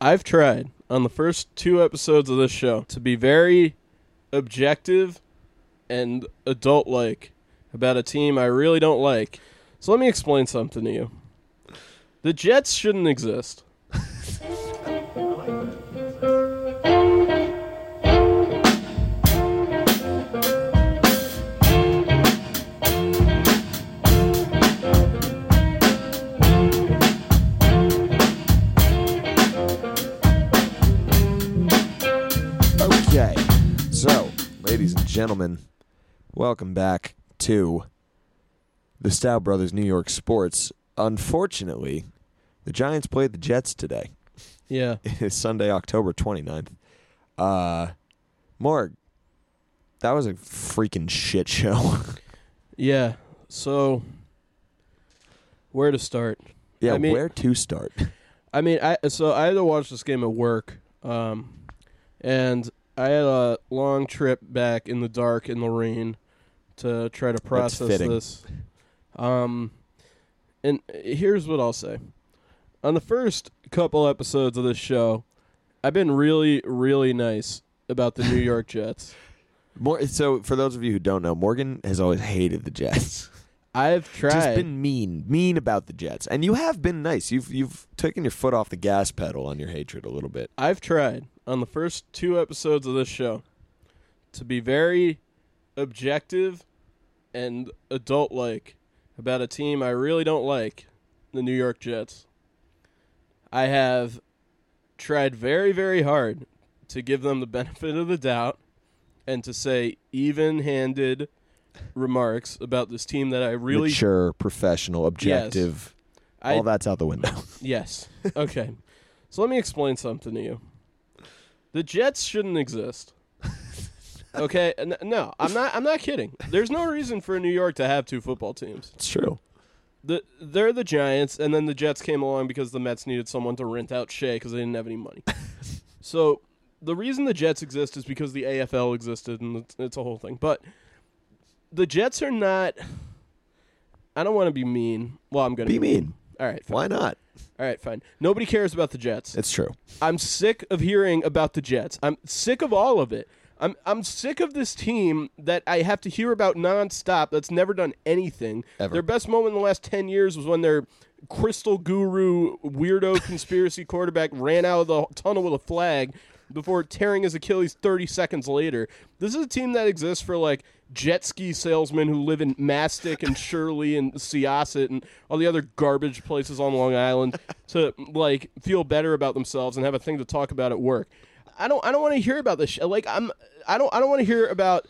I've tried on the first two episodes of this show to be very objective and adult like about a team I really don't like. So let me explain something to you. The Jets shouldn't exist. Gentlemen, welcome back to the Stout Brothers New York Sports. Unfortunately, the Giants played the Jets today. Yeah. It is Sunday, October 29th. Uh, Morg, that was a freaking shit show. Yeah. So where to start? yeah, I mean- where to start? I mean, I so I had to watch this game at work, um, and I had a long trip back in the dark in the rain to try to process fitting. this. Um, and here's what I'll say: on the first couple episodes of this show, I've been really, really nice about the New York Jets. More, so, for those of you who don't know, Morgan has always hated the Jets. I've tried. Just been mean, mean about the Jets, and you have been nice. You've you've taken your foot off the gas pedal on your hatred a little bit. I've tried on the first two episodes of this show to be very objective and adult like about a team I really don't like, the New York Jets. I have tried very, very hard to give them the benefit of the doubt and to say even handed remarks about this team that I really mature, professional, objective. I, all that's out the window. Yes. Okay. so let me explain something to you. The Jets shouldn't exist. Okay. No, I'm not. I'm not kidding. There's no reason for New York to have two football teams. it's true. The they're the Giants, and then the Jets came along because the Mets needed someone to rent out Shea because they didn't have any money. so the reason the Jets exist is because the AFL existed, and it's, it's a whole thing. But the Jets are not. I don't want to be mean. Well, I'm gonna Be mean. All right. Fine. Why not? All right, fine. Nobody cares about the Jets. It's true. I'm sick of hearing about the Jets. I'm sick of all of it. I'm I'm sick of this team that I have to hear about nonstop. That's never done anything. Ever. Their best moment in the last ten years was when their crystal guru weirdo conspiracy quarterback ran out of the tunnel with a flag before tearing his Achilles 30 seconds later. This is a team that exists for like jet ski salesmen who live in Mastic and Shirley and Syosset and all the other garbage places on Long Island to like feel better about themselves and have a thing to talk about at work. I don't I don't want to hear about this shit. Like I'm I don't I don't want to hear about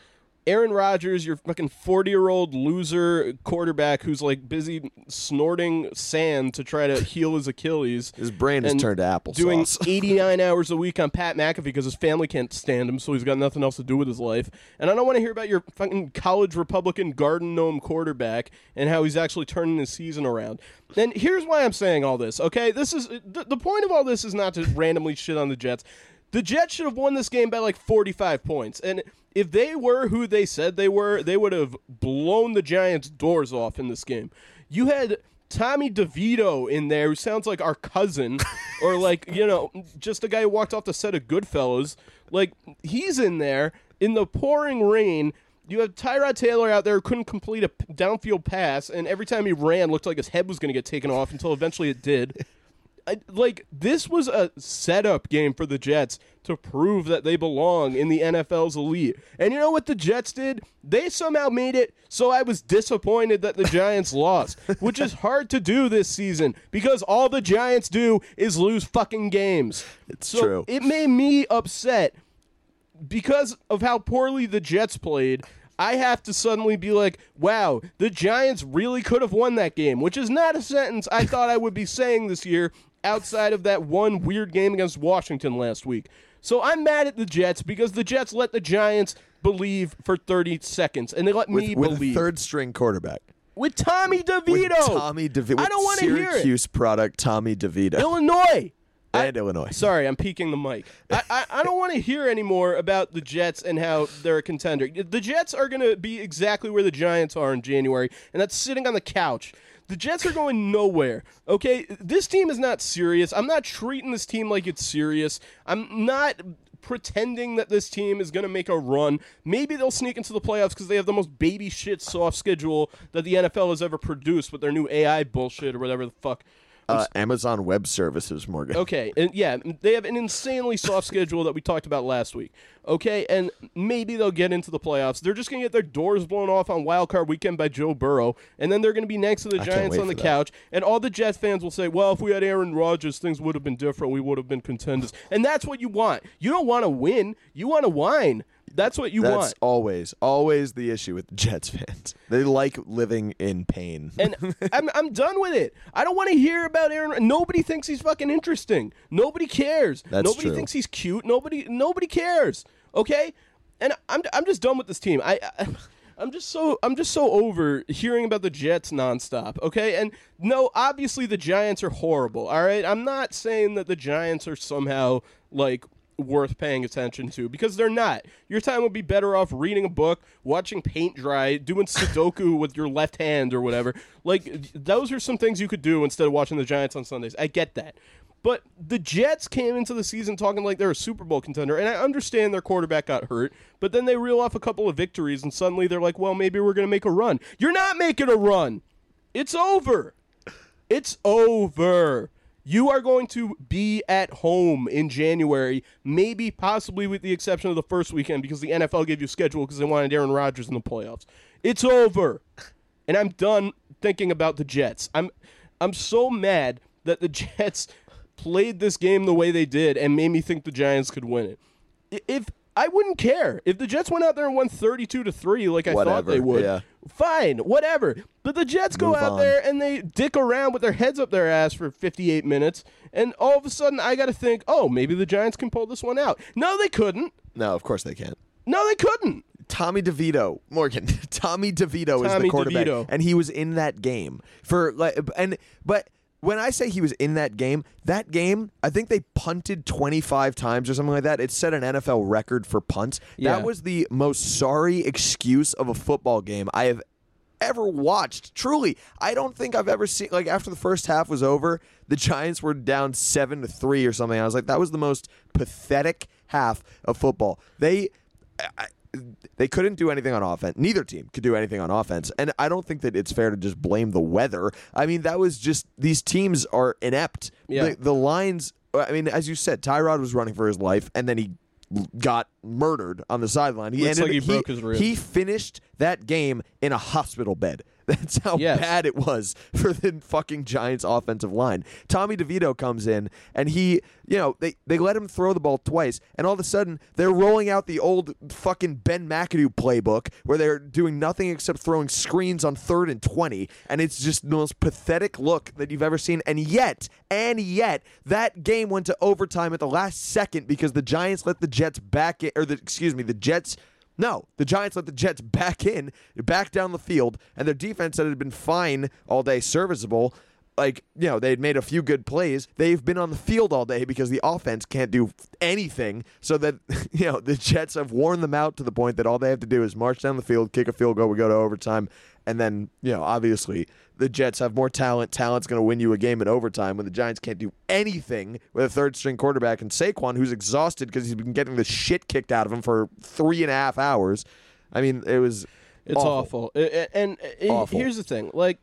Aaron Rodgers, your fucking 40 year old loser quarterback who's like busy snorting sand to try to heal his Achilles. His brain has turned to applesauce. Doing 89 hours a week on Pat McAfee because his family can't stand him, so he's got nothing else to do with his life. And I don't want to hear about your fucking college Republican garden gnome quarterback and how he's actually turning his season around. And here's why I'm saying all this, okay? This is the, the point of all this is not to randomly shit on the Jets. The Jets should have won this game by like 45 points. And if they were who they said they were, they would have blown the Giants' doors off in this game. You had Tommy DeVito in there, who sounds like our cousin, or like, you know, just a guy who walked off the set of Goodfellas. Like, he's in there in the pouring rain. You have Tyrod Taylor out there who couldn't complete a downfield pass, and every time he ran, looked like his head was going to get taken off until eventually it did. I, like this was a setup game for the Jets to prove that they belong in the NFL's elite. And you know what the Jets did? They somehow made it so I was disappointed that the Giants lost, which is hard to do this season because all the Giants do is lose fucking games. It's so true. It made me upset because of how poorly the Jets played, I have to suddenly be like, wow, the Giants really could have won that game, which is not a sentence I thought I would be saying this year outside of that one weird game against Washington last week. So I'm mad at the Jets because the Jets let the Giants believe for 30 seconds and they let with, me with a believe. third string quarterback. with Tommy DeVito. With Tommy DeVito. I don't want wanna hear it. Syracuse product Tommy DeVito. Illinois. I- and Illinois. Sorry, I'm peaking the mic. I, I, I don't want to hear anymore about the Jets and how they're a contender. The Jets are going to be exactly where the Giants are in January, and that's sitting on the couch. The Jets are going nowhere. Okay, this team is not serious. I'm not treating this team like it's serious. I'm not pretending that this team is going to make a run. Maybe they'll sneak into the playoffs because they have the most baby shit soft schedule that the NFL has ever produced with their new AI bullshit or whatever the fuck. Uh, Amazon Web Services, Morgan. Okay, and yeah, they have an insanely soft schedule that we talked about last week. Okay, and maybe they'll get into the playoffs. They're just going to get their doors blown off on Wild Card Weekend by Joe Burrow, and then they're going to be next to the Giants on the couch, and all the Jets fans will say, "Well, if we had Aaron Rodgers, things would have been different. We would have been contenders." And that's what you want. You don't want to win. You want to whine. That's what you That's want. always, always the issue with Jets fans. They like living in pain. And I'm, I'm done with it. I don't want to hear about Aaron. Nobody thinks he's fucking interesting. Nobody cares. That's nobody true. thinks he's cute. Nobody nobody cares. Okay? And I'm I'm just done with this team. I, I I'm just so I'm just so over hearing about the Jets nonstop. Okay? And no, obviously the Giants are horrible. All right? I'm not saying that the Giants are somehow like worth paying attention to because they're not. Your time would be better off reading a book, watching paint dry, doing Sudoku with your left hand or whatever. Like those are some things you could do instead of watching the Giants on Sundays. I get that. But the Jets came into the season talking like they're a Super Bowl contender, and I understand their quarterback got hurt, but then they reel off a couple of victories, and suddenly they're like, well, maybe we're going to make a run. You're not making a run. It's over. It's over. You are going to be at home in January, maybe possibly with the exception of the first weekend because the NFL gave you a schedule because they wanted Aaron Rodgers in the playoffs. It's over. And I'm done thinking about the Jets. I'm I'm so mad that the Jets played this game the way they did and made me think the Giants could win it. If I wouldn't care if the Jets went out there and won 32 to 3 like I thought they would. yeah. Fine, whatever. But the Jets go Move out on. there and they dick around with their heads up their ass for 58 minutes, and all of a sudden I got to think, oh, maybe the Giants can pull this one out. No, they couldn't. no, of course they can't. No, they couldn't. Tommy DeVito, Morgan. Tommy DeVito is the Tommy quarterback, DeVito. and he was in that game for like. And but when I say he was in that game, that game, I think they punted 25 times or something like that. It set an NFL record for punts. Yeah. That was the most sorry excuse of a football game I have ever watched. Truly, I don't think I've ever seen like after the first half was over, the Giants were down 7 to 3 or something. I was like that was the most pathetic half of football. They I, they couldn't do anything on offense. Neither team could do anything on offense. And I don't think that it's fair to just blame the weather. I mean, that was just these teams are inept. Yeah. The, the lines uh, I mean, as you said, Tyrod was running for his life and then he got murdered on the sideline. He Looks ended like he broke his rib. he finished that game in a hospital bed. That's how Yes. bad it was for the fucking Giants offensive line. Tommy DeVito comes in and he, you know, they, they let him throw the ball twice, and all of a sudden they're rolling out the old fucking Ben McAdoo playbook where they're doing nothing except throwing screens on third and 20, and it's just the most pathetic look that you've ever seen. And yet, and yet, that game went to overtime at the last second because the Giants let the Jets back in, or the, excuse me, the Jets. No, the Giants let the Jets back in, back down the field, and their defense that had been fine all day, serviceable. Like, you know, they had made a few good plays. They've been on the field all day because the offense can't do anything. So that, you know, the Jets have worn them out to the point that all they have to do is march down the field, kick a field goal, we go to overtime. And then, you know, obviously the Jets have more talent. Talent's going to win you a game in overtime when the Giants can't do anything with a third string quarterback and Saquon, who's exhausted because he's been getting the shit kicked out of him for three and a half hours. I mean, it was. It's awful. I- I- And uh, Awful. here's the thing, like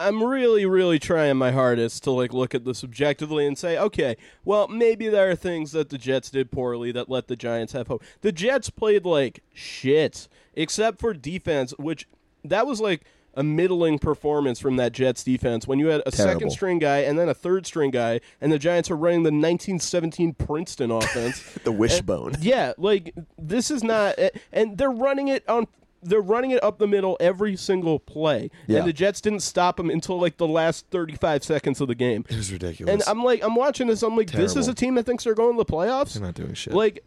I'm really really trying my hardest to like look at this objectively and say, okay, well, maybe there are things that the Jets did poorly that let the Giants have hope. The Jets played like shit except for defense, which that was like a middling performance from that Jets defense when you had a second string guy and then a third string guy and the Giants are running the 1917 Princeton offense. The wishbone. Yeah, like this is not, and they're running it on. They're running it up the middle every single play, Yeah. and the Jets didn't stop them until like the last thirty-five seconds of the game. It was ridiculous. And I'm like, I'm watching this. I'm like, this is a team that thinks they're going to the playoffs. They're not doing shit. Like,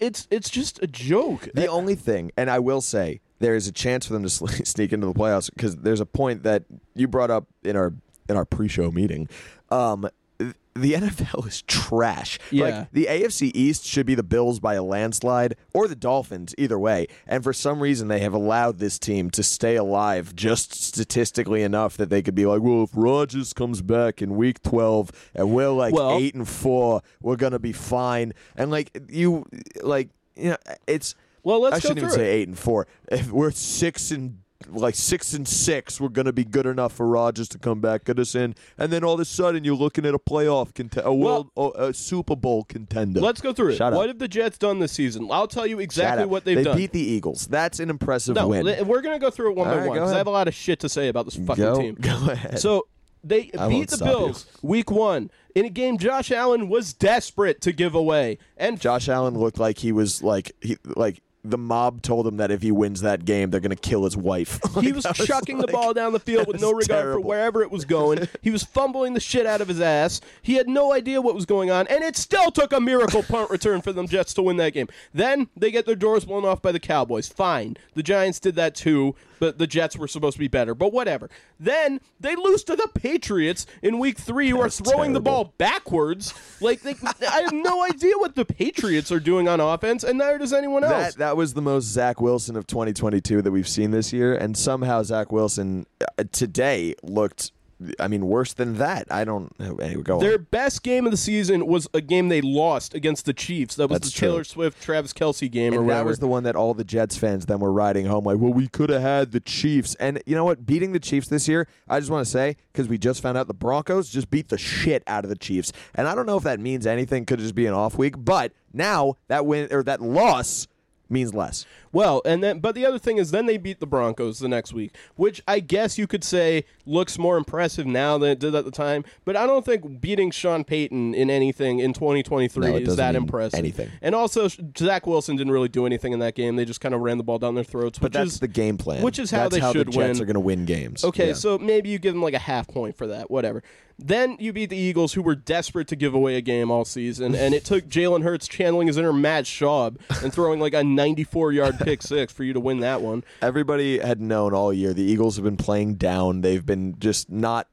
it's it's just a joke. The only thing, and I will say, there is a chance for them to sneak into the playoffs because there's a point that you brought up in our in our pre-show meeting. Um, the NFL is trash. Yeah. Like the AFC East should be the Bills by a landslide or the Dolphins, either way. And for some reason they have allowed this team to stay alive just statistically enough that they could be like, well, if Rodgers comes back in week 12 and we're like Well- 8 and 4, we're going to be fine. And like you like you know, it's Well, let's I shouldn't even through say it. eight and four. If we're six and like six and six, we're gonna be good enough for Rodgers to come back, get us in, and then all of a sudden you're looking at a playoff contender, a world, oh, a Super Bowl contender. Let's go through it. Shut up. What have the Jets done this season? I'll tell you exactly what they've they done. beat the Eagles. That's an impressive no, win. li- we're gonna go through it one All by right, one because I have a lot of shit to say about this fucking go, team. go ahead. So they I beat the stop you. Bills week one in a game Josh Allen was desperate to give away, and Josh Allen looked like he was like he like the mob told him that if he wins that game, they're gonna kill his wife. he Like, was that chucking the like- ball down the field with no regard terrible. for wherever it was going. he was fumbling the shit out of his ass. He had no idea what was going on, and it still took a miracle punt return for them Jets to win that game. Then they get their doors blown off by the Cowboys. Fine, the Giants did that too, but the Jets were supposed to be better. But whatever. Then they lose to the Patriots in Week Three, who are throwing the ball backwards. Like they, I have no idea what the Patriots are doing on offense, and neither does anyone else. That that was the most Zach Wilson of 2022 that we've seen this year, and somehow Zach Wilson uh, today looked. I mean, worse than that. I don't. Anyway, go Their on. best game of the season was a game they lost against the Chiefs. That was That's the Taylor true. Swift, Travis Kelce game or And that whatever. was the one that all the Jets fans then were riding home like, well, we could have had the Chiefs. And you know what? Beating the Chiefs this year, I just want to say, because we just found out the Broncos just beat the shit out of the Chiefs. And I don't know if that means anything. Could just be an off week. But now that win or that loss means less. Well, and then but the other thing is then they beat the Broncos the next week, which I guess you could say looks more impressive now than it did at the time. But I don't think beating Sean Payton in anything in 2023 No, is that impressive. anything. And also Zach Wilson didn't really do anything in that game. They just kind of ran the ball down their throats. But which that's is, the game plan. which is how That's they how should the Jets win. are going to win games. Okay, Yeah. so maybe you give them like a half point for that, whatever. Then you beat the Eagles, who were desperate to give away a game all season, and it took Jalen Hurts channeling his inner Matt Schaub and throwing like a 94 yard pick six for you to win that one. everybody had known all year the Eagles have been playing down. They've been just not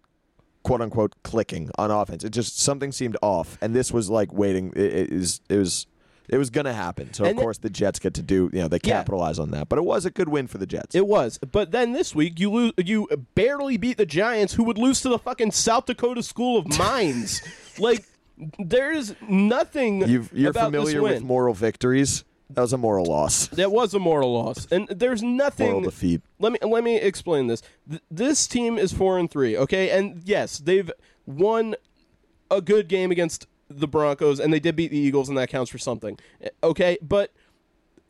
quote unquote clicking on offense. It just something seemed off, and this was like waiting. It, it is it was it was going to happen. So of And then- course the Jets get to do you know they Yeah. capitalize on that. But it was a good win for the Jets. It was, but then this week you lose, you barely beat the Giants, who would lose to the fucking South Dakota School of Mines. like there is nothing you're about familiar this win. with moral victories. That was a moral loss. That was a moral loss, and there's nothing. Moral defeat. Let me let me explain this. Th- this team is four and three, okay, and yes, they've won a good game against the Broncos, and they did beat the Eagles, and that counts for something, Eh, okay. But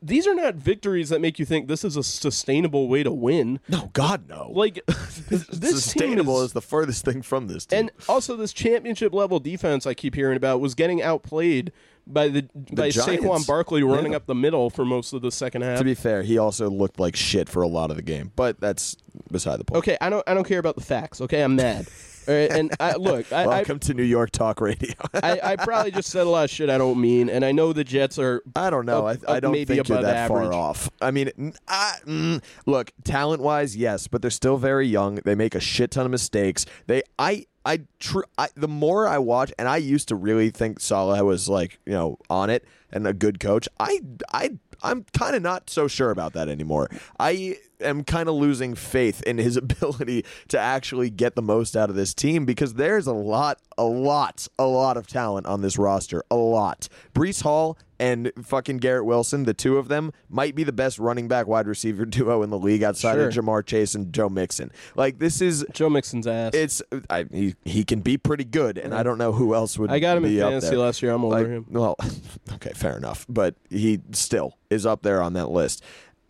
these are not victories that make you think this is a sustainable way to win. No, God no. Like this sustainable is, is the furthest thing from this team. and also this championship level defense I keep hearing about was getting outplayed by the, by Saquon Giants. Barkley running Yeah. up the middle for most of the second half. to be fair, he also looked like shit for a lot of the game. But that's beside the point. Okay, I don't I don't care about the facts. Okay, I'm mad. All right, and I, look, I, I, Welcome to New York Talk Radio. I, I probably just said a lot of shit I don't mean, and I know the Jets are. I don't know. I, I don't maybe think you're that average. far off. I mean, I, mm, look, talent wise, yes, but they're still very young. They make a shit ton of mistakes. They, I, I, tr- I, the more I watch, and I used to really think Saleh was like, you know, on it and a good coach. I, I, I'm kind of not so sure about that anymore. I am kind of losing faith in his ability to actually get the most out of this team because there's a lot, a lot, a lot of talent on this roster. A lot. Breece Hall and fucking Garrett Wilson, the two of them, might be the best running back wide receiver duo in the league outside of Sure. Ja'Marr Chase and Joe Mixon. Like this is Joe Mixon's ass. it's I, he he can be pretty good, and I don't know who else would. I got him in fantasy last year. I'm over Like, him. Well, okay, fair enough, but he still is up there on that list.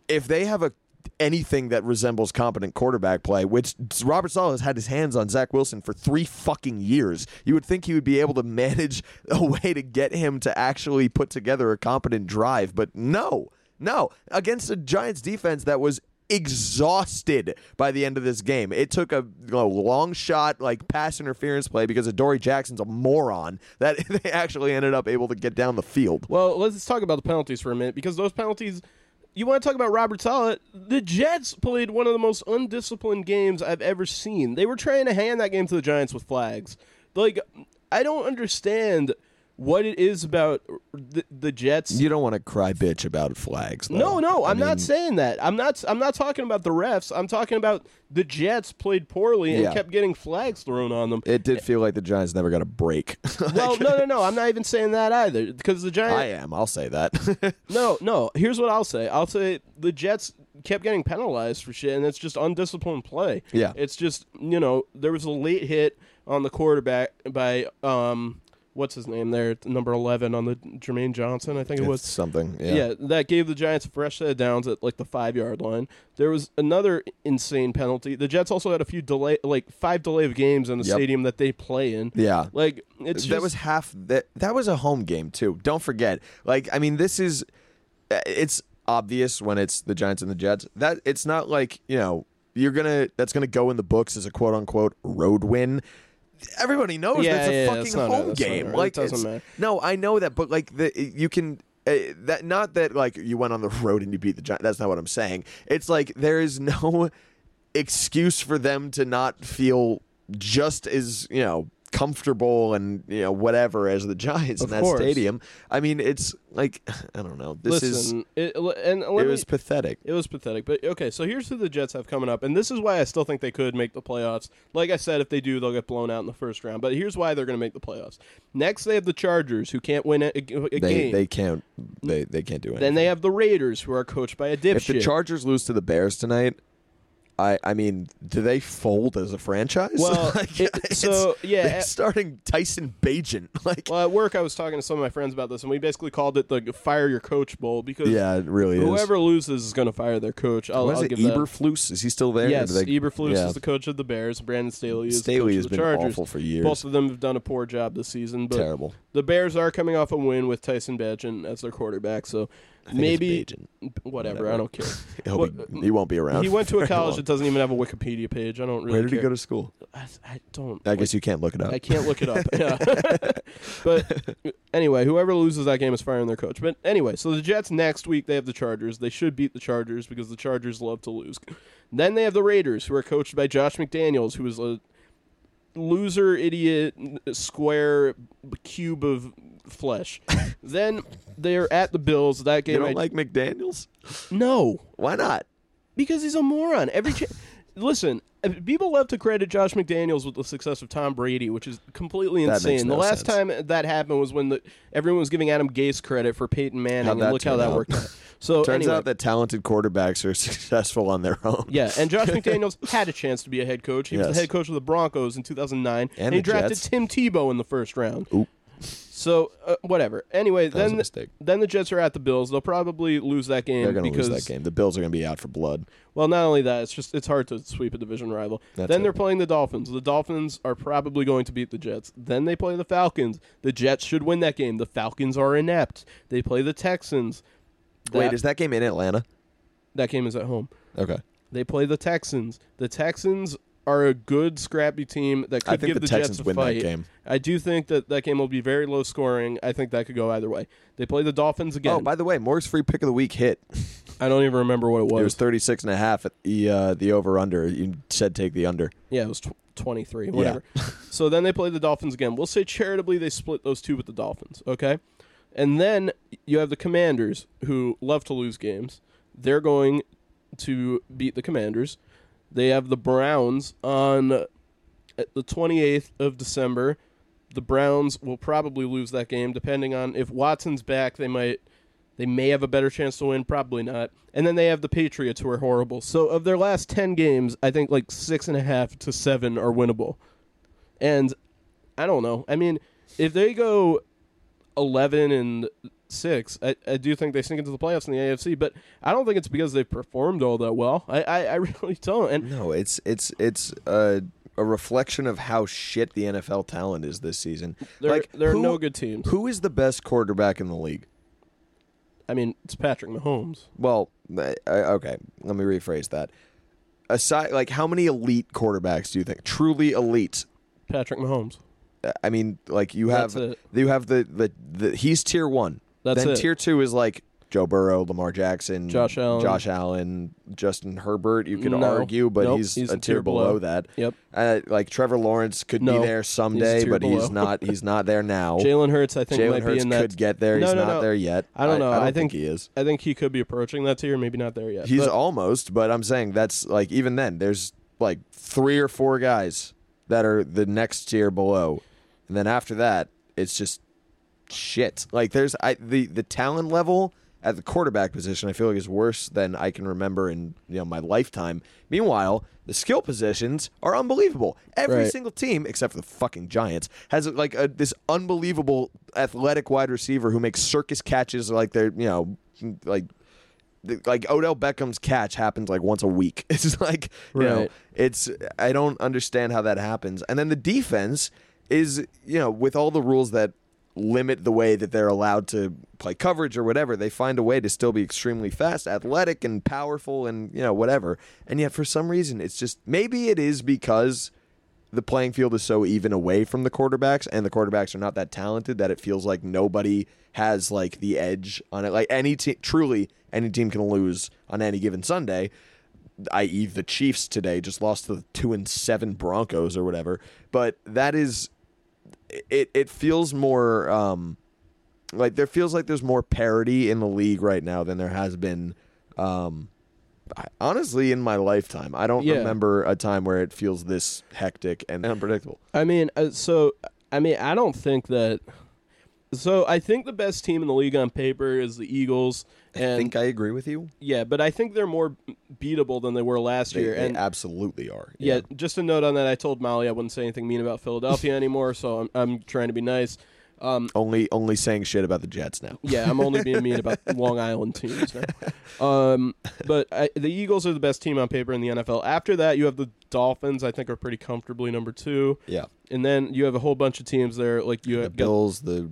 If they have a anything that resembles competent quarterback play, which Robert Saleh has had his hands on Zach Wilson for three fucking years, you would think he would be able to manage a way to get him to actually put together a competent drive, but no, no, against a Giants defense that was exhausted by the end of this game. It took a long shot, like pass interference play because Adoree Jackson's a moron that they actually ended up able to get down the field. Well, let's talk about the penalties for a minute because those penalties. You want to talk about Robert Saleh? The Jets played one of the most undisciplined games I've ever seen. They were trying to hand that game to the Giants with flags. Like, I don't understand what it is about the, the Jets. You don't want to cry bitch about flags. Though. no, no, I I'm not saying that. I'm not. I'm not talking about the refs. I'm talking about the Jets played poorly and Yeah. kept getting flags thrown on them. It did feel like the Giants never got a break. well, no, no, no. I'm not even saying that either because the Giants. I am. I'll say that. No, no. Here's what I'll say. I'll say the Jets kept getting penalized for shit, and it's just undisciplined play. Yeah. It's just you know there was a late hit on the quarterback by um what's his name there number eleven on the Jermaine Johnson I think it was. It's something. Yeah. Yeah. that gave the Giants a fresh set of downs at like the five yard line. There was another insane penalty. The Jets also had a few delay, like five delay of games in the Yep. stadium that they play in. Yeah. Like it's that just, was half that that was a home game too. Don't forget. Like I mean this is uh, it's obvious when it's the Giants and the Jets. That it's not like, you know, you're going to that's going to go in the books as a quote unquote road win. Everybody knows Yeah, that's a yeah, fucking that's not- home that's not game. It Like doesn't it's- matter. No, I know that but like the you can uh, that not that like you went on the road and you beat the Giants. That's not what I'm saying. It's like there is no excuse for them to not feel just as you know comfortable and you know whatever as the Giants Of in that course. stadium. I mean, it's like I don't know. This listen. it, and is it me- was pathetic. It was pathetic. But okay, so here's who the Jets have coming up, and this is why I still think they could make the playoffs. Like I said, if they do, they'll get blown out in the first round. But here's why they're going to make the playoffs. Next, they have the Chargers, who can't win a, a, a They game. they can't they they can't do anything. then they have the Raiders, who are coached by a dipshit. if the Chargers lose to the Bears tonight. I, I mean, do they fold as a franchise? Well, Like, it- so, yeah, uh, starting Tyson Bagent. Like, well, at work, I was talking to some of my friends about this, and we basically called it the "fire your coach" bowl because yeah, it really is. whoever loses is going to fire their coach. I'll, is I'll it? give. Eberflus is he still there? Yes, they- Eberflus yeah. is the coach of the Bears. Brandon Staley is Staley the has been Chargers. awful for years. Both of them have done a poor job this season, but Terrible. the Bears are coming off a win with Tyson Bagent as their quarterback. So maybe whatever, Whatever. I don't care. Be, he won't be around. he went to a college that doesn't even have a Wikipedia page. I don't really. Where did care. he go to school? I, I don't. I guess you can't look it up. I can't look it up. Yeah. but anyway, whoever loses that game is firing their coach. But anyway, so the Jets next week they have the Chargers. They should beat the Chargers because the Chargers love to lose. Then they have the Raiders, who are coached by Josh McDaniels, who is a loser, idiot, square cube of flesh. then they're at the Bills. That game. You don't I, like McDaniel's? no, Why not? because he's a moron. Every cha- listen, uh, people love to credit Josh McDaniels with the success of Tom Brady, which is completely That insane. makes the last sense. time that happened was when the everyone was giving Adam Gase credit for Peyton Manning, and look how that out? worked out. So Turns anyway, out that talented quarterbacks are successful on their own. yeah, and Josh McDaniels had a chance to be a head coach. He was the head coach of the Broncos in 2009, And he drafted Jets. Tim Tebow in the first round. Oop. So uh, whatever. Anyway, That was a then mistake. then the Jets are at the Bills. They'll probably lose that game They're going to because lose that game. The Bills are going to be out for blood. Well, not only that, it's just it's hard to sweep a division rival. That's then it. they're playing the Dolphins. The Dolphins are probably going to beat the Jets. Then they play the Falcons. The Jets should win that game. The Falcons are inept. They play the Texans. Wait, is that game in Atlanta? that game is at home. Okay. They play the Texans. The Texans are a good, scrappy team that could I think give the, the, Texans Jets a win fight. that game. I do think that that game will be very low scoring. I think that could go either way. They play the Dolphins again. Oh, by the way, Morg's free pick of the week hit. I don't even remember what it was. It was 36 and a half at the uh, the over under. You said take the under. Yeah, it was tw- 23, whatever. so then they play the Dolphins again. We'll say charitably they split those two with the Dolphins, okay? And then you have the Commanders who love to lose games. They're going to beat the Commanders. They have the Browns on uh, the 28th of December. The Browns will probably lose that game depending on if Watson's back, they might they may have a better chance to win, probably not. And then they have the Patriots, who are horrible. So of their last ten games, I think like six and a half to seven are winnable. And I don't know. I mean, if they go eleven and six, I, I do think they sink into the playoffs in the AFC. But I don't think it's because they've performed all that well. I, I, I really don't. And No, it's it's it's uh, a reflection of how shit the NFL talent is this season. there, like there are who, no good teams. Who is the best quarterback in the league? I mean, it's Patrick Mahomes. Well, I, I- okay, let me rephrase that. Aside, like, how many elite quarterbacks do you think truly elite? Patrick Mahomes. I mean, like you have you have the, the the he's tier one. That's then it. tier two is like Joe Burrow, Lamar Jackson, Josh Allen. Josh Allen, Justin Herbert. You could No. argue, but Nope, he's, he's a tier below, that. Yep. Uh, like Trevor Lawrence could No, be there someday, tier but he's not. He's not there now. Jalen Hurts, I think, Jalen might be Hurts in that. could get there. No, He's no, not no. there yet. I don't know. I, I don't think- he is. I think he could be approaching that tier, maybe not there yet. He's but- almost, but I'm saying that's like even then. There's like three or four guys that are the next tier below, and then after that, it's just shit. Like there's I the the talent level at the quarterback position. I feel like is worse than I can remember in you know my lifetime. Meanwhile, the skill positions are unbelievable. Every Right. single team, except for the fucking Giants, has like a, this unbelievable athletic wide receiver who makes circus catches like they're you know like like Odell Beckham's catch happens like once a week. It's like you know, it's I don't understand how that happens. And then the defense is you know with all the rules that limit the way that they're allowed to play coverage or whatever, they find a way to still be extremely fast, athletic, and powerful, and you know whatever. And yet for some reason, it's just maybe it is because the playing field is so even away from the quarterbacks and the quarterbacks are not that talented that it feels like nobody has like the edge on it like any team truly any team can lose on any given sunday i.e. the chiefs today just lost to the 2 and 7 broncos or whatever but that is it it feels more um like there feels like there's more parity in the league right now than there has been um I- honestly in my lifetime i don't Yeah. remember a time where it feels this hectic and unpredictable I mean, uh, so I mean, I don't think that. So I think the best team in the league on paper is the Eagles, And, i think i agree with you yeah, but I think they're more beatable than they were last they, year. they and absolutely are yeah, just a note on that. I told Molly I wouldn't say anything mean about Philadelphia anymore, so I'm, I'm trying to be nice. Um, only only saying shit about the jets now yeah, I'm only being mean about Long Island teams now. Um, but I, the Eagles are the best team on paper in the NFL. After that, you have the Dolphins. I think are pretty comfortably number two, yeah and then you have a whole bunch of teams there. Like you the have bills the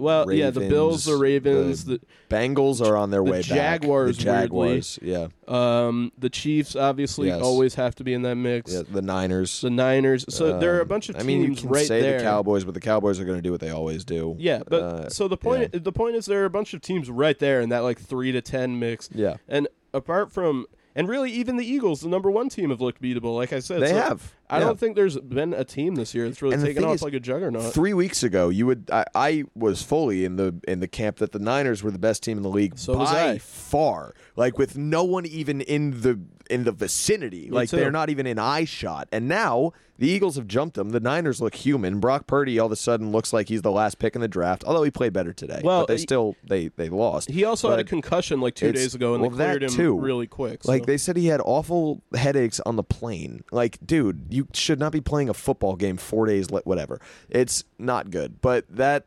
Well, yeah, the Bills, the Ravens, Ravens, the, bengals are on their the way Jaguars, back the jaguars yeah um, the Chiefs. Obviously, Yes. always have to be in that mix. yeah the niners The Niners. So there are a Um, bunch of I teams mean, you can right say there. the Cowboys, but the Cowboys are going to do what they always do. Yeah, but Uh, so the point the point is there are a bunch of teams right there in that like three to ten mix. Yeah, And apart from and really even the Eagles, the number one team, have looked beatable. Like I said, they so have. I Yeah. don't think there's been a team this year that's really And taken off is, like a juggernaut. Three weeks ago, you would I, I was fully in the in the camp that the Niners were the best team in the league So was by far, like with no one even in the in the vicinity. like too. they're not even in eye shot. And now the Eagles have jumped them. The Niners look human. Brock Purdy all of a sudden looks like he's the last pick in the draft. Although he played better today, Well, but they he- still they they lost. he also had a concussion like two days ago, and well, they cleared him too. really quick. Like they said, he had awful headaches on the plane. Like, dude, you should not be playing a football game four days. Whatever. It's not good. But that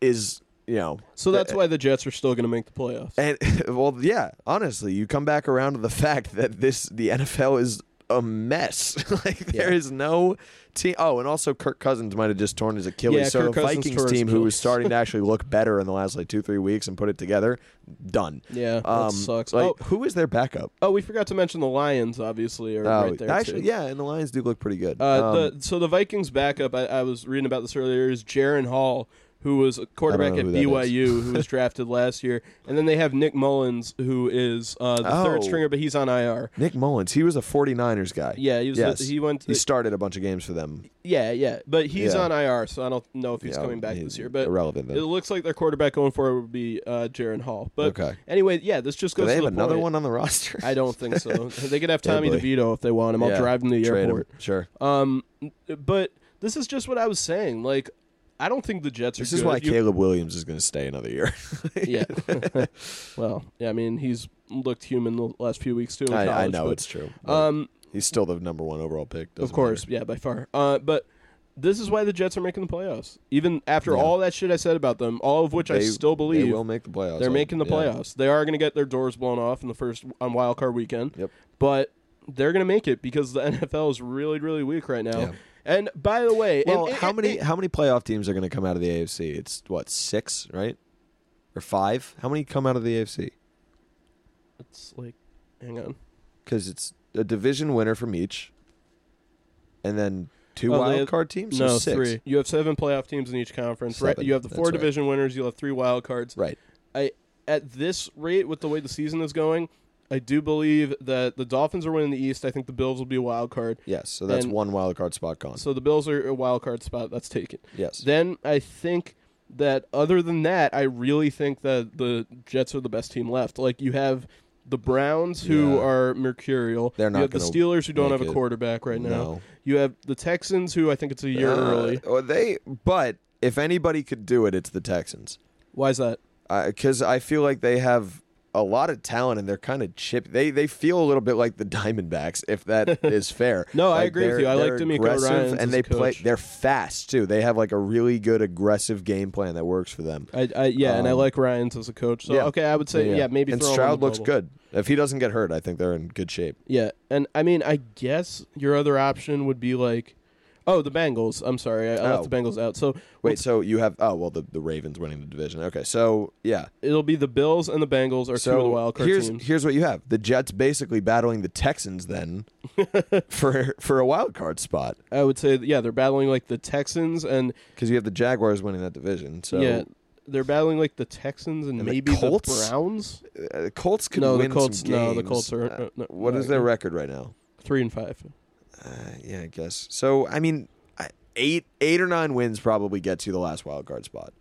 is, you know, so that's eh, why the Jets are still going to make the playoffs. and well, yeah. Honestly, you come back around to the fact that this the NFL is a mess. like there is no team. Oh, and also Kirk Cousins might have just torn his Achilles. Yeah, so Kirk the Cousins Vikings team, who was starting to actually look better in the last like two three weeks and put it together, done. yeah, that Um, sucks. Like, oh, who is their backup? oh, we forgot to mention the Lions. Obviously, are Oh, right there actually, too. yeah, and the Lions do look pretty good. Uh, Um, the, so the Vikings backup, I, I was reading about this earlier, is Jaren Hall, who was a quarterback at who. BYU, who was drafted last year, and then they have Nick Mullens, who is uh, the third Oh. stringer, but he's on IR. Nick Mullens, he was a 49ers guy. Yeah, he was. Yes. he went. He started a bunch of games for them. yeah, yeah, but he's Yeah. on IR, so I don't know if he's Yeah, coming back he- this year. But irrelevant then. it looks like their quarterback going forward would be uh, Jaren Hall. But Okay. anyway, yeah, this just Do goes they to have the another point. one on the roster? I don't think so. they could have Tommy boy. DeVito if they want him. I'll Yeah, drive him to the Trade him. airport. Sure. Um, but this is just what I was saying. Like, I don't think the Jets are. This is good. why You- Caleb Williams is going to stay another year. yeah. well, yeah. I mean, he's looked human the last few weeks too. In I, I know but, it's true. Um, he's still the number one overall pick. of course, matter. yeah, by far. Uh, but this is why the Jets are making the playoffs. Even after Yeah. all that shit I said about them, all of which I still believe they will make the playoffs. they're making the yeah. playoffs. They are going to get their doors blown off in the first on wild card weekend. Yep. But they're going to make it because the NFL is really, really weak right now. Yeah. And by the way, Well, and- how and- many and- how many playoff teams are going to come out of the AFC? It's what six, right? Or five? How many come out of the AFC? It's like, hang on. Because it's a division winner from each, and then two Oh, wild have- card teams. No, six? three. You have seven playoff teams in each conference, right? You have the four that's right. division winners. You'll have three wild cards. Right. I at this rate, with the way the season is going, I do believe that the Dolphins are winning the East. I think the Bills will be a wild card. Yes, so that's And- one wild card spot gone. So the Bills are a wild card spot. That's taken. yes. Then I think that other than that, I really think that the Jets are the best team left. Like you have the Browns who Yeah. are mercurial. They're not you have the gonna Steelers who don't make have a it. quarterback right now. No. You have the Texans who I think it's a year Uh, early. well, they, but if anybody could do it, it's the Texans. Why is that? Because I feel like they have a lot of talent and they're kind of chip. They they feel a little bit like the Diamondbacks, if that is fair. No, I agree with you. I like DeMeco Ryans and they a play. They're fast too. They have like a really good aggressive game plan that works for them. I, I yeah, and I Um, like Ryans as a coach. So yeah. okay, I would say yeah, maybe And Stroud looks bubble. good. If he doesn't get hurt, I think they're in good shape. Yeah, and I mean, I guess your other option would be like, oh, the Bengals. I'm sorry, I, I Oh. left the Bengals out. So Wait, so you have oh well the the Ravens winning the division. Okay, so yeah. it'll be the Bills and the Bengals are two of the wild card here's teams. here's what you have: the Jets basically battling the Texans then for for a wild card spot I would say, yeah, they're battling like the Texans and because you have the Jaguars winning that division. So yeah, they're battling like the Texans and, And the maybe the, Colts? Browns. uh, the Colts could No, the win Colts- some no, the games. Colts are- Uh, no, what is their record right now? Three and five. Uh, yeah, I guess. So I mean, eight eight or nine wins probably gets you the last wild card spot.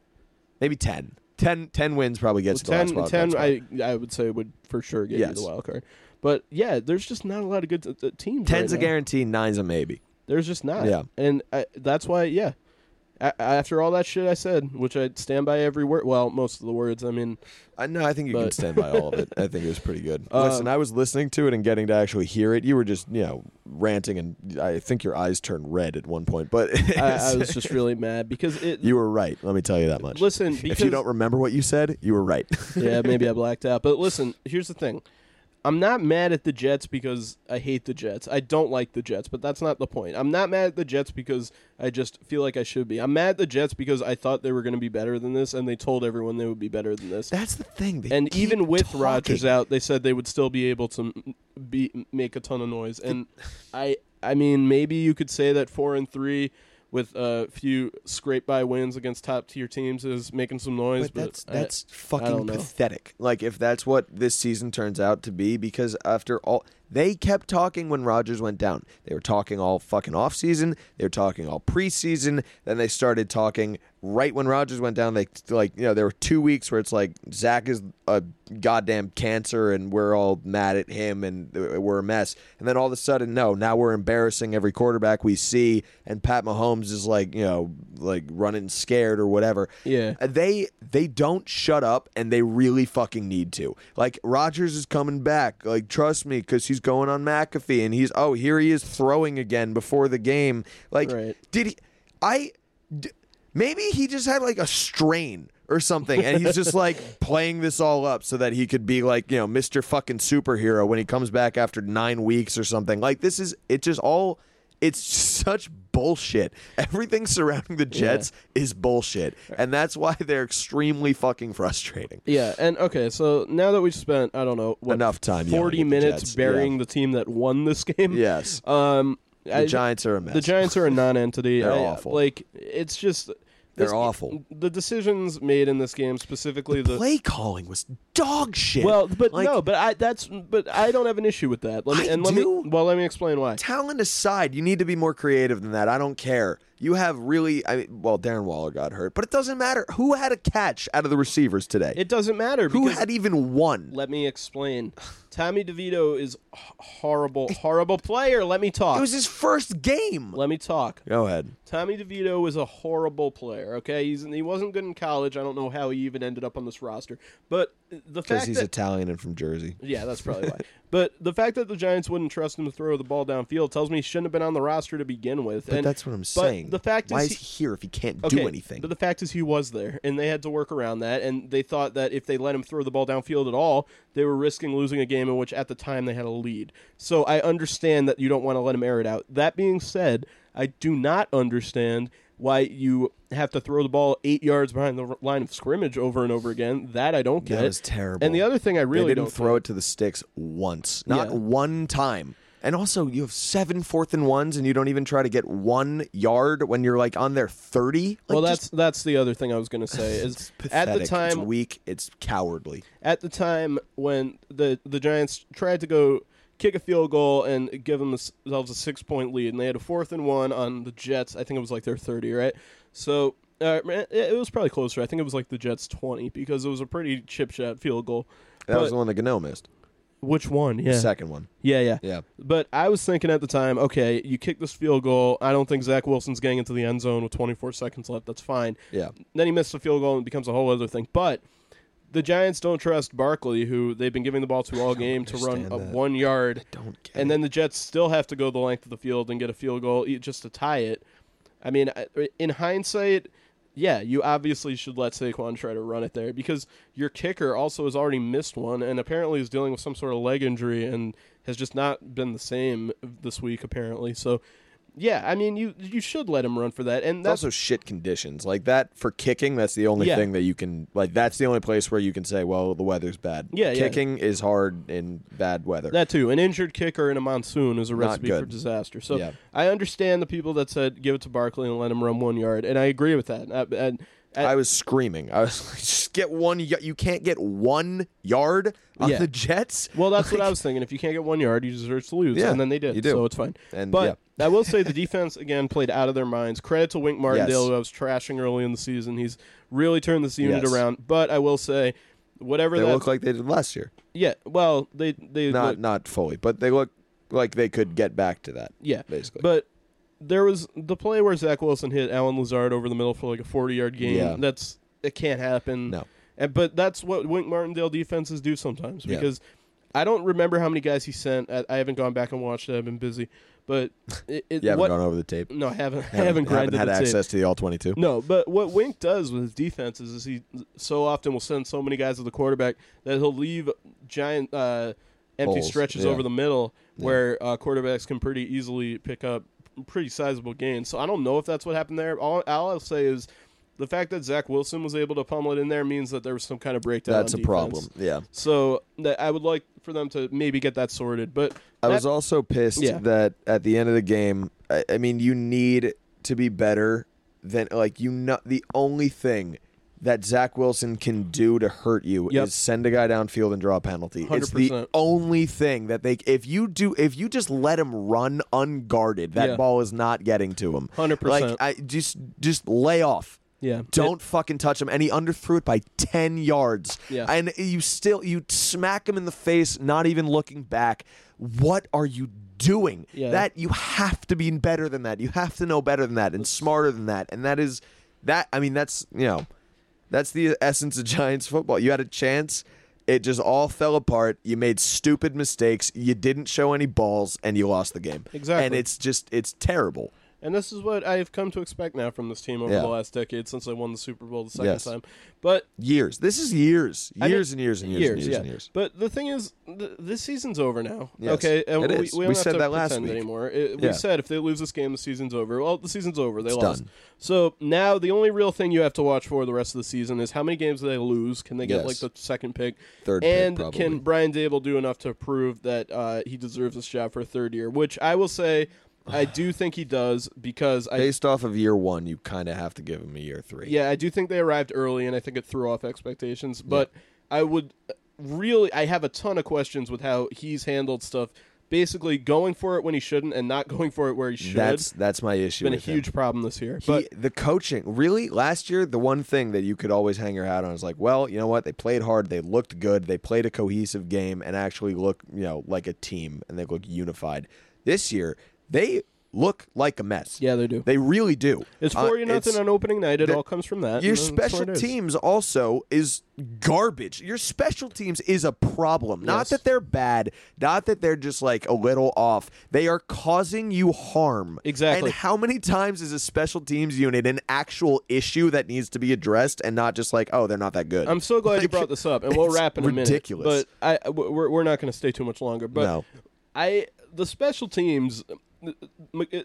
Maybe ten. 10, 10 wins probably gets Well, you the last 10, wild 10 card spot. I I would say would for sure get you the wild card. But yeah, there's just not a lot of good uh, uh, teams. Ten's right a now. guarantee, nine's a maybe. There's just not. Yeah. And I, that's why, yeah. A- after all that shit I said, which I stand by every word. Well, most of the words. I mean, I no, I think you can But- stand by all of it. I think it was pretty good. Um, Listen, I was listening to it and getting to actually hear it. You were just, you know, ranting, and I think your eyes turned red at one point. But I, I was just really mad because it. you were right. Let me tell you that much. listen, because if you don't remember what you said, you were right. yeah, maybe I blacked out. But listen, here's the thing. I'm not mad at the Jets because I hate the Jets. I don't like the Jets, but that's not the point. I'm not mad at the Jets because I just feel like I should be. I'm mad at the Jets because I thought they were going to be better than this, and they told everyone they would be better than this. That's the thing. They and even with talking. Rodgers out, they said they would still be able to be make a ton of noise. And I, I mean, maybe you could say that four and three with a few scrape by wins against top tier teams is making some noise. But that's I- that's fucking pathetic. Like if that's what this season turns out to be, because after all, they kept talking when Rodgers went down. They were talking all fucking off season. They were talking all preseason. Then they started talking right when Rodgers went down. They like you know there were two weeks where it's like Zach is a goddamn cancer and we're all mad at him and we're a mess. And then all of a sudden, no, now we're embarrassing every quarterback we see, and Pat Mahomes is like you know like running scared or whatever. Yeah. Uh, they they don't shut up and they really fucking need to like Rodgers is coming back like trust me because he's going on McAfee and he's oh here he is throwing again before the game like Right. did he I d- maybe he just had like a strain or something and he's just like playing this all up so that he could be like you know Mr. fucking superhero when he comes back after 9 weeks or something like this is it just all it's such bullshit. Everything surrounding the Jets is bullshit, and that's why they're extremely fucking frustrating. Yeah, and okay, so now that we've spent I don't know what Enough time forty minutes Jets, burying the team that won this game. Yes, Um, the I- Giants are a mess. The Giants are a non-entity. They're I- awful. Like it's just They're this- awful. The decisions made in this game, specifically the, Play calling was dog shit. well, but Like, no, but I that's but I don't have an issue with that. Let me I and let do. me well let me explain why. talent aside, you need to be more creative than that. I don't care. You have really, I mean, well, Darren Waller got hurt, but it doesn't matter. Who had a catch out of the receivers today? It doesn't matter Who had even one? let me explain. Tommy DeVito is horrible, horrible player. Let me talk. It was his first game. let me talk. Go ahead. Tommy DeVito is a horrible player. Okay, he's he wasn't good in college. I don't know how he even ended up on this roster. But the fact he's that Italian and from Jersey. yeah, that's probably why. But the fact that the Giants wouldn't trust him to throw the ball downfield tells me he shouldn't have been on the roster to begin with. But and that's what I'm saying. the fact Why is is he- he here if he can't okay, do anything? But the fact is he was there, and they had to work around that. And they thought that if they let him throw the ball downfield at all, they were risking losing a game in which at the time they had a lead. So I understand that you don't want to let him air it out. That being said, I do not understand why you have to throw the ball eight yards behind the line of scrimmage over and over again. That I don't get. That was terrible. And the other thing I really they didn't don't throw it to the sticks once, not Yeah. one time. And also, you have seven fourth and ones, and you don't even try to get one yard when you're like on their thirty. Like, well, just- that's that's the other thing I was going to say is at pathetic. the time it's weak. It's cowardly. at the time when the the Giants tried to go kick a field goal and give themselves a six point lead, and they had a fourth and one on the Jets. I think it was like their thirty, right? So uh, it it was probably closer. I think it was like the Jets twenty because it was a pretty chip shot field goal. That was the one that Gano missed. Which one? Yeah, The second one. yeah, yeah. Yeah. But I was thinking at the time, okay, you kick this field goal. I don't think Zach Wilson's getting into the end zone with 24 seconds left. That's fine. Yeah. Then he missed the field goal and it becomes a whole other thing. But the Giants don't trust Barkley, who they've been giving the ball to all game to run understand a one yard, Don't get and then the Jets still have to go the length of the field and get a field goal just to tie it. I mean, in hindsight, yeah, you obviously should let Saquon try to run it there because your kicker also has already missed one and apparently is dealing with some sort of leg injury and has just not been the same this week apparently. So, yeah, I mean, you you should let him run for that, and It's that's also shit conditions like that for kicking. That's the only Yeah. thing that you can like. That's the only place where you can say, "Well, the weather's bad." Yeah, yeah. kicking is hard in bad weather. That too. An injured kicker in a monsoon is a recipe for disaster. So Yeah. I understand the people that said give it to Barkley and let him run one yard, and I agree with that. Uh, and, and, I was screaming. I was like, "Just get one. y- You can't get one yard on Yeah. the Jets." well, that's what I was thinking. If you can't get one yard, you deserve to lose, Yeah, and then they did. you do. So it's fine. And But I will say the defense again played out of their minds. Credit to Wink Martindale, Yes. who I was trashing early in the season. He's really turned this unit Yes. around. But I will say, whatever they look like they did last year. yeah. Well, they they Not look- not fully, but they look like they could get back to that. yeah. Basically, But there was the play where Zach Wilson hit Allen Lazard over the middle for like a forty-yard gain. Yeah. That's it can't happen. No. And, but that's what Wink Martindale defenses do sometimes Yeah. because I don't remember how many guys he sent. I, I haven't gone back and watched it. I've been busy. But it, it, you haven't what? gone over the tape. no, I haven't. I Haven't, haven't had the tape. access to the all twenty-two. No, but what Wink does with his defenses is he so often will send so many guys to the quarterback that he'll leave giant uh, empty Holes, stretches yeah. over the middle where uh, quarterbacks can pretty easily pick up pretty sizable gain. So I don't know if that's what happened there. All, all I'll say is the fact that Zach Wilson was able to pummel it in there means that there was some kind of breakdown. That's a defense. problem. Yeah. So that I would like for them to maybe get that sorted. But I that- was also pissed Yeah. that at the end of the game, I, I mean, you need to be better than like you. know the only thing that Zach Wilson can do to hurt you Yep. is send a guy downfield and draw a penalty. It's the only thing that they. If you do, if you just let him run unguarded, that Yeah. ball is not getting to him. 100%. Like I just just lay off. yeah, Don't fucking touch him. And he underthrew it by 10 yards. Yeah. And you still, you smack him in the face, not even looking back. What are you doing? Yeah. That, you have to be better than that. You have to know better than that and smarter than that. And that is, that, I mean, that's, you know, that's the essence of Giants football. You had a chance. It just all fell apart. You made stupid mistakes. You didn't show any balls, and you lost the game. Exactly. And it's just, it's terrible. And this is what I've come to expect now from this team over Yeah. the last decade since I won the Super Bowl the second Yes. time. But Years. This is years. I mean, Years and years and years, and years yeah. and years. But the thing is, th- this season's over now. Yes, okay, and we, we We said that last week. anymore. It, Yeah. We said if they lose this game, the season's over. Well, the season's over. They It's lost. done. So now the only real thing you have to watch for the rest of the season is how many games do they lose? Can they get Yes. like the second pick? Third pick, and probably. can Brian Daboll do enough to prove that uh, he deserves this job for a third year? Which I will say, I do think he does because I Based off of year one, you kind of have to give him a year three. Yeah, I do think they arrived early, and I think it threw off expectations. But I would uh, really, I have a ton of questions with how he's handled stuff. Basically, going for it when he shouldn't, and not going for it where he should. That's that's my issue. been a with him. huge problem this year. He, But the coaching, really, last year, the one thing that you could always hang your hat on is like, well, you know what? They played hard, they looked good, they played a cohesive game, and actually look, you know, like a team, and they look unified. This year, they look like a mess. yeah, they do. They really do. It's Uh, four you nothing on opening night. It the- all comes from that. Your and that's what special teams also is garbage. Your special teams is a problem. Not that they're bad, not that they're just like a little off. They are causing you harm. Exactly. And how many times is a special teams unit an actual issue that needs to be addressed and not just like, oh, they're not that good? I'm so glad you brought this up, and we'll wrap in a minute. ridiculous. But I, we're, we're not going to stay too much longer. But no. I the special teams the,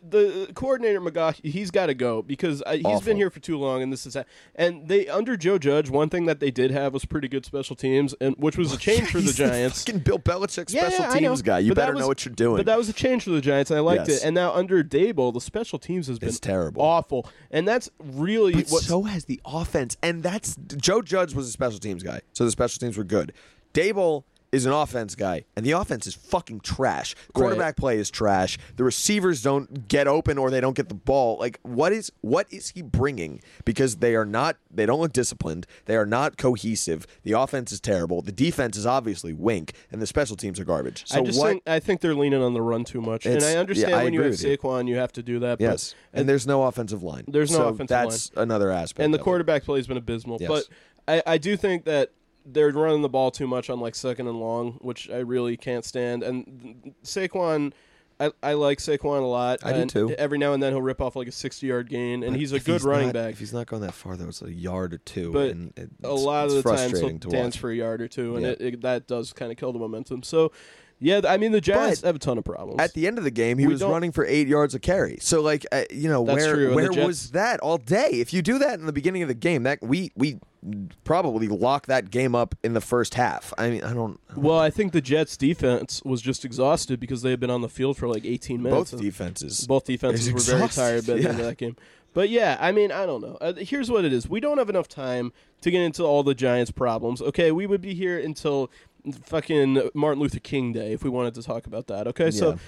the coordinator McGaughey, he's got to go because uh, he's Awful. been here for too long, and this is and they under Joe Judge. One thing that they did have was pretty good special teams, and which was a change for the Giants. fucking Bill Belichick Yeah, special I know. teams guy. You But better was- know what you're doing. But that was a change for the Giants, and I liked Yes. it. And now under Daboll, the special teams has been It's terrible. awful, and that's really But what. so has the offense, and that's Joe Judge was a special teams guy, so the special teams were good. Daboll is an offense guy, and the offense is fucking trash. Quarterback play is trash. The receivers don't get open or they don't get the ball. Like what is what is he bringing? Because they are not. They don't look disciplined. They are not cohesive. The offense is terrible. The defense is obviously wink, and the special teams are garbage. So I just what? think I think they're leaning on the run too much, and I understand yeah, I when you have with you. Saquon, you have to do that. but- yes, and there's no offensive line. There's no So offensive that's another aspect. and the of it. quarterback play has been abysmal. Yes. But I, I do think that they're running the ball too much on like second and long, which I really can't stand. And Saquon, I, I like Saquon a lot. I do too. Every now and then he'll rip off like a sixty-yard gain, and he's a If good running not- back. If he's not going that far, though, it's a yard or two. But and it, a it's- lot it's of the times he'll frustrating to dance watch. for a yard or two, and Yeah. it, it, that does kind of kill the momentum. So, yeah, I mean the Giants But have a ton of problems. At the end of the game, he We was don't- running for eight yards a carry. So, like, uh, you know, That's where true, and the where Jets- was that all day? If you do that in the beginning of the game, that we we probably lock that game up in the first half. I mean, I don't. well, I think the Jets' defense was just exhausted because they had been on the field for like eighteen minutes. Both defenses. both defenses were very tired by the end of that game. But yeah, I mean, I don't know. Uh, here's what it is: we don't have enough time to get into all the Giants' problems. Okay, we would be here until fucking Martin Luther King Day if we wanted to talk about that. Okay, so.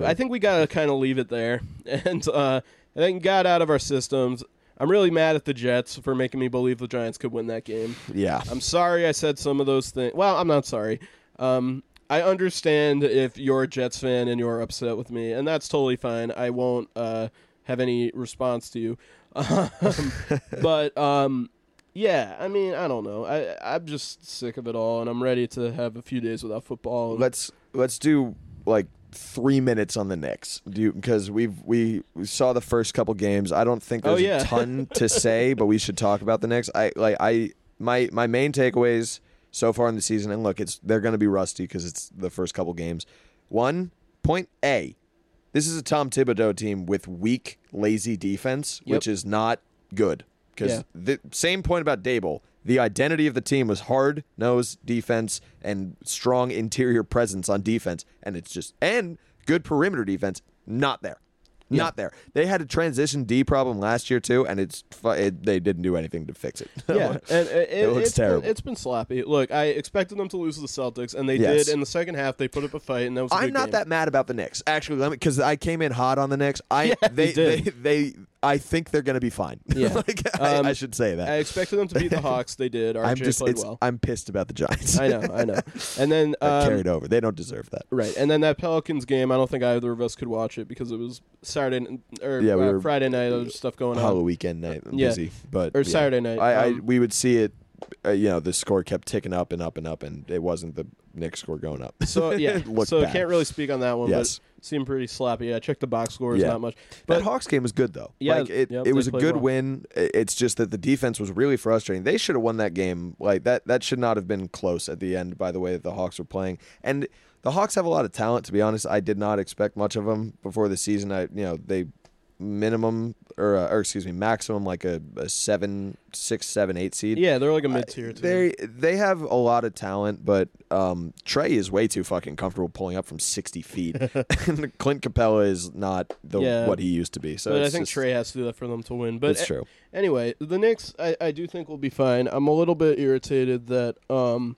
I think we gotta kind of leave it there, and uh, I think got out of our systems. I'm really mad at the Jets for making me believe the Giants could win that game. yeah. I'm sorry I said some of those things. Well, I'm not sorry. Um, I understand if you're a Jets fan and you're upset with me, and that's totally fine. I won't uh, have any response to you. Um, but um, yeah, I mean, I don't know. I I'm just sick of it all, and I'm ready to have a few days without football. let's let's do like three minutes on the Knicks, do you, because we've we, we saw the first couple games. I don't think Oh, there's yeah. a ton to say, but we should talk about the Knicks. I like I my my main takeaways so far in the season, and look, it's they're going to be rusty because it's the first couple games. One point A, this is a Tom Thibodeau team with weak, lazy defense, Yep. which is not good. Because Yeah. the same point about Daboll. The identity of the team was hard nosed defense and strong interior presence on defense, and it's just and good perimeter defense. Not there, not there. They had a transition D problem last year too, and it's it, they didn't do anything to fix it. yeah, and it, it, looks it's been- terrible. it's been sloppy. Look, I expected them to lose to the Celtics, and they Yes. did. In the second half, they put up a fight, and that was. a I'm not game. that mad about the Knicks actually. Because I came in hot on the Knicks. I Yeah, they, did. they they I think they're going to be fine. Yeah. like, I, Um, I should say that. I expected them to beat the Hawks. They did. RJ I'm just played well. I'm pissed about the Giants. I know, I know. And then um, carried over. They don't deserve that. right, and then that Pelicans game. I don't think either of us could watch it because it was Saturday or Yeah, we uh, were- Friday night. Other stuff going on. Halloween weekend night. I'm Yeah. busy, but Or yeah. Saturday night. I, I Um, we would see it. Uh, you know, the score kept ticking up and up and up, and it wasn't the Knicks score going up. So yeah, so bad. can't really speak on that one. Yes. but seemed pretty sloppy. I checked the box scores, Yeah. not much. that But Hawks game was good though. Yeah, like it, yep, it was a good well. win. It's just that the defense was really frustrating. They should have won that game. Like that, that should not have been close at the end. By the way that the Hawks were playing, and the Hawks have a lot of talent. To be honest, I did not expect much of them before the season. I, you know, they minimum or, uh, or excuse me, maximum like a, a seven, six, seven, eight seed. yeah, they're like a mid tier. They they have a lot of talent, but um, Trae is way too fucking comfortable pulling up from sixty feet. and Clint Capela is not the Yeah. what he used to be. So but I think just- Trae has to do that for them to win. But It's true. Anyway, the Knicks, I, I do think will be fine. I'm a little bit irritated that um,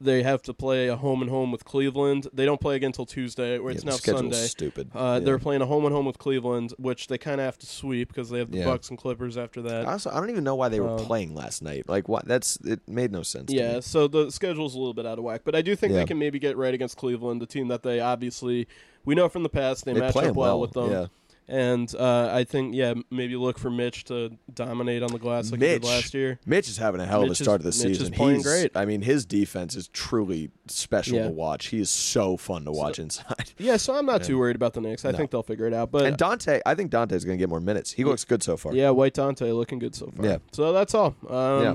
they have to play a home and home with Cleveland. They don't play again until Tuesday, or it's now Sunday. Stupid. Uh, Yeah. They're playing a home and home with Cleveland, which they kind of have to sweep because they have the Yeah. Bucks and Clippers after that. Also, I don't even know why they were Um, playing last night. Like what? That's it made no sense. to Yeah, so the schedule's a little bit out of whack, but I do think they can maybe get right against Cleveland, the team that they obviously we know from the past they, They match up well, well, with them. Yeah. And uh, I think yeah, maybe look for Mitch to dominate on the glass like he did last year. Mitch is having a hell of Mitch a is- start of the Mitch is season. playing He's great. I mean, his defense is truly special Yeah. to watch. He is so fun to watch inside. Yeah, so I'm not too worried about the Knicks. I No. think they'll figure it out. But and Donte, I think Donte's going to get more minutes. He looks good so far. yeah, White Donte looking good so far. Yeah. So that's all. Um, Yeah.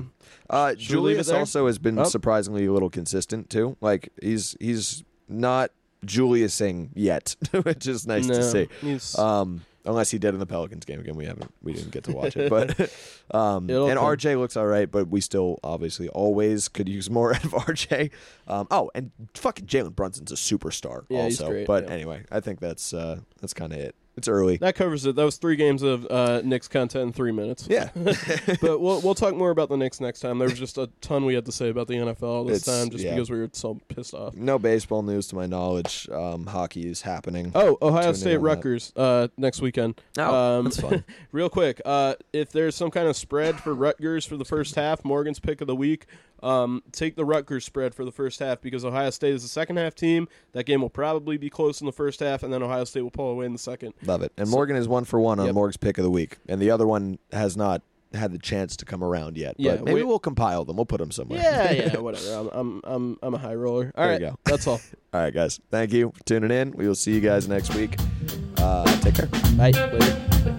Uh, Should we leave it Julius also has been Oh. surprisingly a little consistent too. Like he's he's not Juliusing yet, which is nice no, to see. Um, unless he did in the Pelicans game again, we haven't, we didn't get to watch it. But um, and come. RJ looks all right, but we still obviously always could use more out of RJ. Um, oh, and fucking Jalen Brunson's a superstar Yeah, also. great, but yeah. anyway, I think that's uh, that's kind of it. It's early. that covers it. That was three games of uh, Knicks content in three minutes. Yeah, but we'll we'll talk more about the Knicks next time. There was just a ton we had to say about the NFL this It's- time, just yeah. because we were so pissed off. no baseball news to my knowledge. Um, hockey is happening. Oh, Ohio Tune in State on that. Rutgers uh, next weekend. Oh, Um, that's fun. Real quick, uh, if there's some kind of spread for Rutgers for the first half, Morgan's pick of the week, um, take the Rutgers spread for the first half because Ohio State is the second half team. That game will probably be close in the first half, and then Ohio State will pull away in the second. Love it. And So- Morgan is one for one on Yep. Morg's pick of the week, and the other one has not had the chance to come around yet. Yeah, but maybe we- we'll compile them. We'll put them somewhere. Yeah, yeah, whatever. I'm, I'm, I'm, I'm a high roller. All There right, you go. that's all. All right, guys. Thank you for tuning in. We will see you guys next week. Uh, take care. Bye. Later.